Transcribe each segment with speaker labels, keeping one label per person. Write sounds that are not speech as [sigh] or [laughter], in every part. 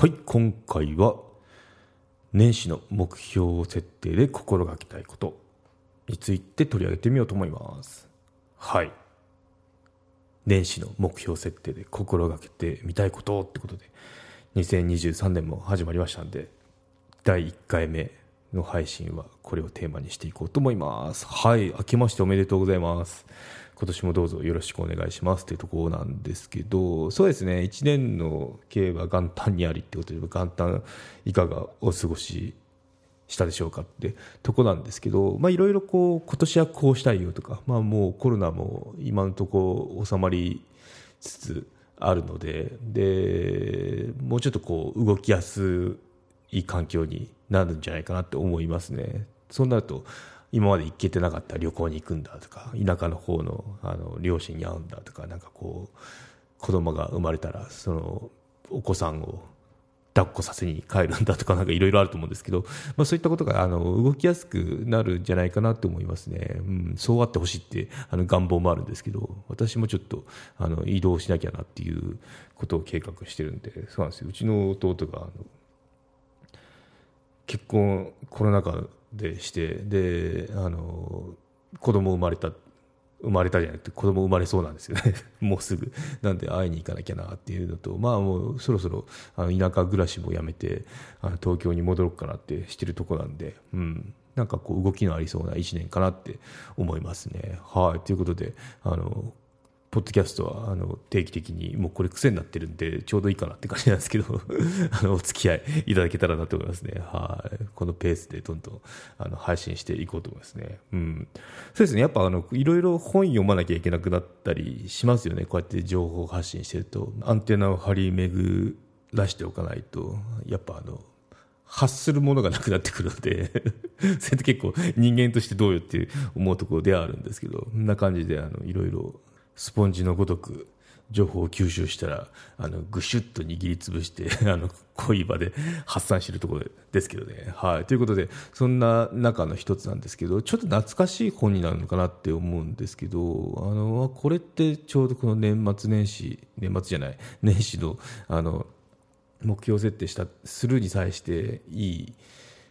Speaker 1: はい今回は年始の目標設定で心がけたいことについて取り上げてみようと思います。はい。年始の目標設定で心がけてみたいことってことで2023年も始まりましたんで第1回目の配信はこれをテーマにしていこうと思います。はい明けましておめでとうございます。今年もどうぞよろしくお願いしますというところなんですけどそうですね1年の経営は元旦にありってことで元旦いかがお過ごししたでしょうかってとこなんですけどいろいろこう今年はこうしたいよとか、まあ、もうコロナも今のところ収まりつつあるのででもうちょっとこう動きやすい環境になるんじゃないかなって思いますね。そうなると今まで行けてなかった旅行に行くんだとか田舎の方のあの両親に会うんだとかなんかこう子供が生まれたらそのお子さんを抱っこさせに帰るんだとかなんかいろいろあると思うんですけど、まあ、そういったことがあの動きやすくなるんじゃないかなと思いますね、うん、そうあってほしいってあの願望もあるんですけど私もちょっとあの移動しなきゃなっていうことを計画してるんでそうなんですよ。うちの弟が結婚コロナ禍でしてであの子供生まれた生まれたじゃなくて子供生まれそうなんですよね。[laughs] もうすぐ。なんで会いに行かなきゃなっていうのとまあもうそろそろあの田舎暮らしもやめてあの東京に戻ろうかなってしてるとこなんでうん。なんかこう動きのありそうな1年かなって思いますね。はい。ということであのポッドキャストはあの定期的にもうこれ癖になってるんでちょうどいいかなって感じなんですけど [laughs] あのお付き合いいただけたらなと思いますね。はい。このペースでどんどんあの配信していこうと思いますね。うん。そうですね。やっぱあのいろいろ本読まなきゃいけなくなったりしますよね。こうやって情報発信してると。アンテナを張り巡らしておかないとやっぱあの発するものがなくなってくるので [laughs] それって結構人間としてどうよって思うところではあるんですけどこんな感じであのいろいろスポンジのごとく情報を吸収したらあのぐしゅっと握りつぶして [laughs] あのこうい場で発散しているところですけどね。はい、ということでそんな中の一つなんですけどちょっと懐かしい本になるのかなって思うんですけどあのこれってちょうどこの年末年始年末じゃない年始のあの目標設定したするに際していい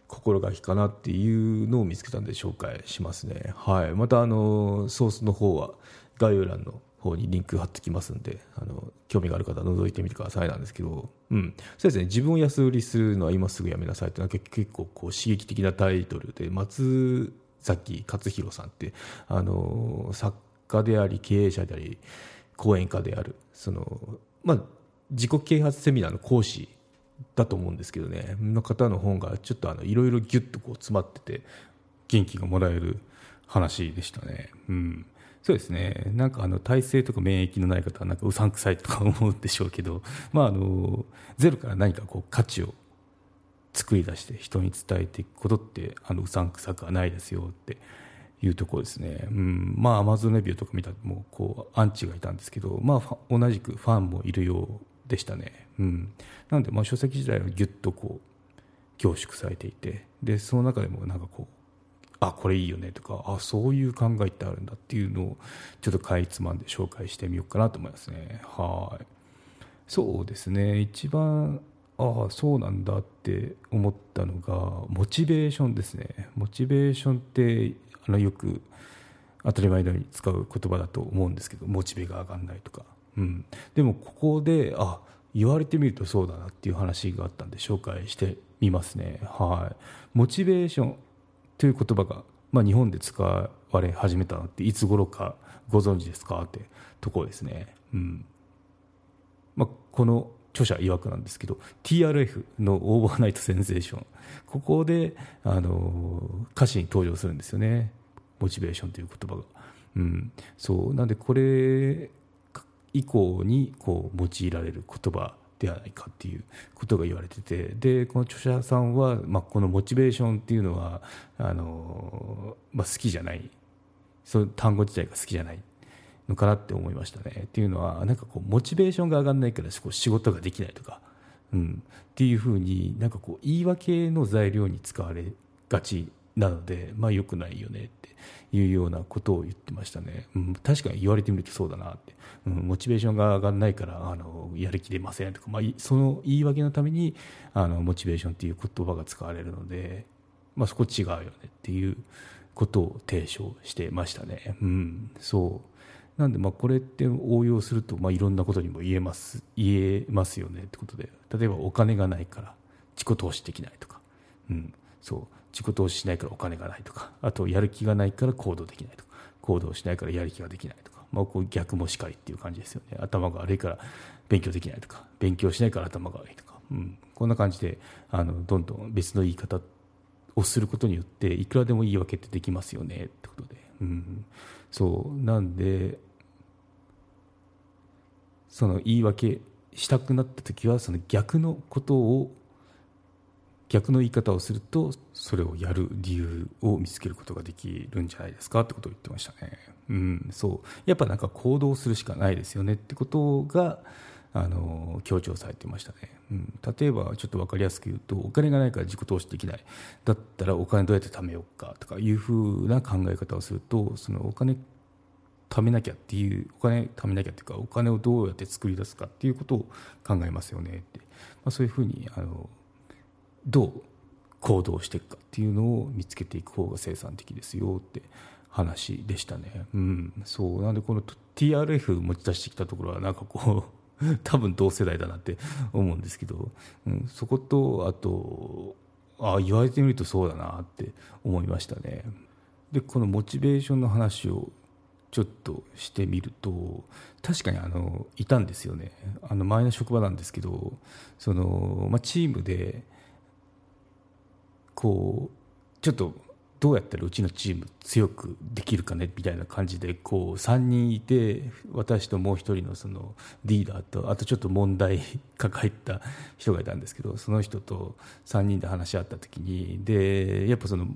Speaker 1: 心がけかなっていうのを見つけたんで紹介しますね。はい、またあのソースの方は概要欄の方にリンク貼ってきますんであの興味がある方は覗いてみてくださいなんですけど、うん、そうですね。自分を安売りするのは今すぐやめなさいっていうのは結構こう刺激的なタイトルで松崎勝弘さんってあの作家であり経営者であり講演家であるその、まあ、自己啓発セミナーの講師だと思うんですけどねの方の本がちょっといろいろギュッとこう詰まってて元気がもらえる話でしたね。うん。そうですね。なんかあの体制とか免疫のない方はなんかうさんくさいとか思うんでしょうけど、[laughs] まあ、あのゼロから何かこう価値を作り出して人に伝えていくことってあのうさんくさくはないですよっていうところですね、うん、まあアマゾンレビューとか見たらもうこうアンチがいたんですけど、まあ、同じくファンもいるようでしたね、うん、なのでまあ書籍自体はぎゅっとこう凝縮されていてでその中でもなんかこうあこれいいよねとかあそういう考えってあるんだっていうのをちょっとかいつまんで紹介してみようかなと思いますね。はい。そうですね。一番ああそうなんだって思ったのがモチベーションですね。モチベーションってあのよく当たり前のように使う言葉だと思うんですけどモチベが上がらないとか、うん、でもここであ言われてみるとそうだなっていう話があったんで紹介してみますね。はい。モチベーション。という言葉が、まあ、日本で使われ始めたのっていつ頃かご存知ですかってところですね。うん。まあ、この著者曰くなんですけど TRF の Overnight Sensation。ここであの歌詞に登場するんですよね。モチベーションという言葉が。うん、そう。なんでこれ以降にこう用いられる言葉ではないかっていうことが言われててでこの著者さんは、まあ、このモチベーションっていうのはあの、まあ、好きじゃないその単語自体が好きじゃないのかなって思いましたね。っていうのはなんかこうモチベーションが上がらないから仕事ができないとか、うん、っていうふうになんかこう言い訳の材料に使われがちなので、まあ、良くないよねっていうようなことを言ってましたね、うん、確かに言われてみるとそうだなって、うん、モチベーションが上がらないからあのやる気出ませんとか、まあ、その言い訳のためにあのモチベーションっていう言葉が使われるので、まあ、そこ違うよねっていうことを提唱してましたね。うん、そう。なんでまあこれって応用するとまあいろんなことにも言えます言えますよねってことで例えばお金がないから自己投資できないとか、うん、そう自己投資しないからお金がないとかあとやる気がないから行動できないとか行動しないからやる気ができないとか、まあ、こう逆もしかりっていう感じですよね。頭が悪いから勉強できないとか勉強しないから頭が悪いとか、うん、こんな感じであのどんどん別の言い方をすることによっていくらでも言い訳ってできますよねってことで、うん、そう。なんでその言い訳したくなった時はその逆のことを逆の言い方をするとそれをやる理由を見つけることができるんじゃないですかってことを言ってましたね。うん、そう。やっぱなんか行動するしかないですよねってことがあの強調されてましたね、うん、例えばちょっと分かりやすく言うとお金がないから自己投資できない。だったらお金どうやって貯めようかとかいうふうな考え方をするとそのお金貯めなきゃっていうお金貯めなきゃっていうかお金をどうやって作り出すかっていうことを考えますよねって、まあ、そういうふうにあのどう行動していくかっていうのを見つけていく方が生産的ですよって話でしたね。うん、そう。なんでこの TRF 持ち出してきたところはなんかこう [laughs] 多分同世代だなって思うんですけど、うん、そことあとあ言われてみるとそうだなって思いましたね。でこのモチベーションの話をちょっとしてみると確かにあのいたんですよね。あの前の職場なんですけどその、まあ、チームでこうちょっとどうやったらうちのチーム強くできるかねみたいな感じでこう3人いて私ともう1人のそのリーダーとあとちょっと問題抱えた人がいたんですけどその人と3人で話し合った時にでやっぱその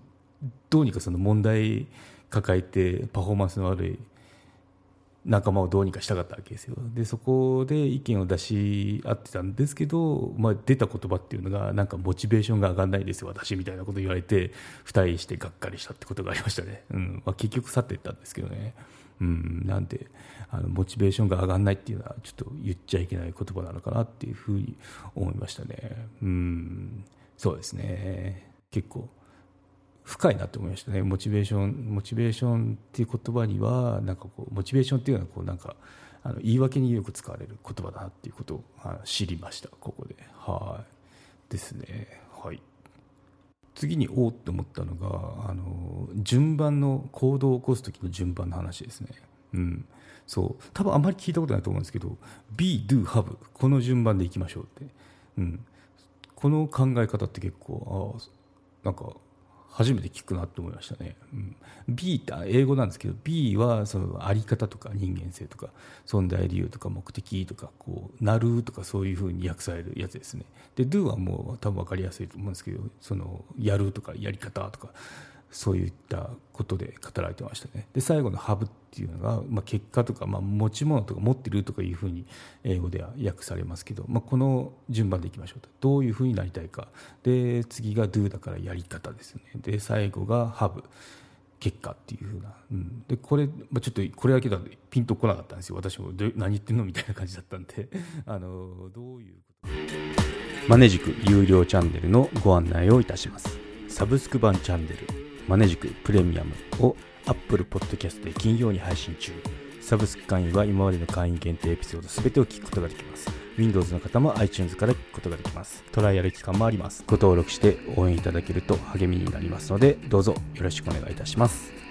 Speaker 1: どうにかその問題抱えてパフォーマンスの悪い仲間をどうにかしたかったわけですよ。でそこで意見を出し合ってたんですけど、まあ、出た言葉っていうのがなんかモチベーションが上がらないですよ私みたいなこと言われて2人してがっかりしたってことがありましたね、うん。まあ、結局去っていったんですけどね、うん、なんであのモチベーションが上がらないっていうのはちょっと言っちゃいけない言葉なのかなっていうふうに思いましたね。うん。そうですね。結構深いなと思いましたね。モチベーションモチベーションっていう言葉にはなんかこうモチベーションっていうのはこうなんかあの言い訳によく使われる言葉だなっていうことを知りました。ここで。はい。ですね。はい。次におおって思ったのがあの順番の行動を起こす時の順番の話ですね。うん。そう。多分あんまり聞いたことないと思うんですけど be do have この順番でいきましょうって、うん、この考え方って結構あなんか初めて聞くなって思いましたね、うん、B って英語なんですけど B はそのあり方とか人間性とか存在理由とか目的とかこうなるとかそういうふうに訳されるやつですね。で Do はもう多分分かりやすいと思うんですけどそのやるとかやり方とかそういったことで語られてましたね。で最後の「ハブ」っていうのが、まあ、結果とか、まあ、持ち物とか持ってるとかいうふうに英語では訳されますけど、まあ、この順番でいきましょうと。どういうふうになりたいか。で次が「do」だからやり方ですよね。で最後が「ハブ」結果っていうふうな、うん、でこれ、まあ、ちょっとこれだけだとピンとこなかったんですよ。私も何言ってんの？みたいな感じだったんで。[laughs] あのどういうこと？マネジク有料チャンネルのご案内をいたします。サブスク版チャンネル。マネジクプレミアムを Apple Podcast で金曜に配信中。サブスク会員は今までの会員限定エピソード全てを聞くことができます。Windows の方も iTunes から聞くことができます。トライアル期間もあります。ご登録して応援いただけると励みになりますので、どうぞよろしくお願いいたします。